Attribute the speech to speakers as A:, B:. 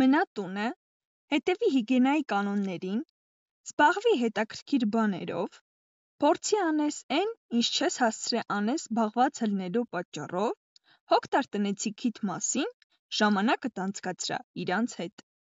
A: մնա տունը, հետևի հիգիենայի կանոններին, զբաղվի հետաքրքիր բաներով, փորձի անես այն, ինչ չես հասցրե անես զբաղված ըլնելու պատճառով, հոգ տար տնեցիքիդ մասին, ժամանակդ անցկացրա իրանց հետ: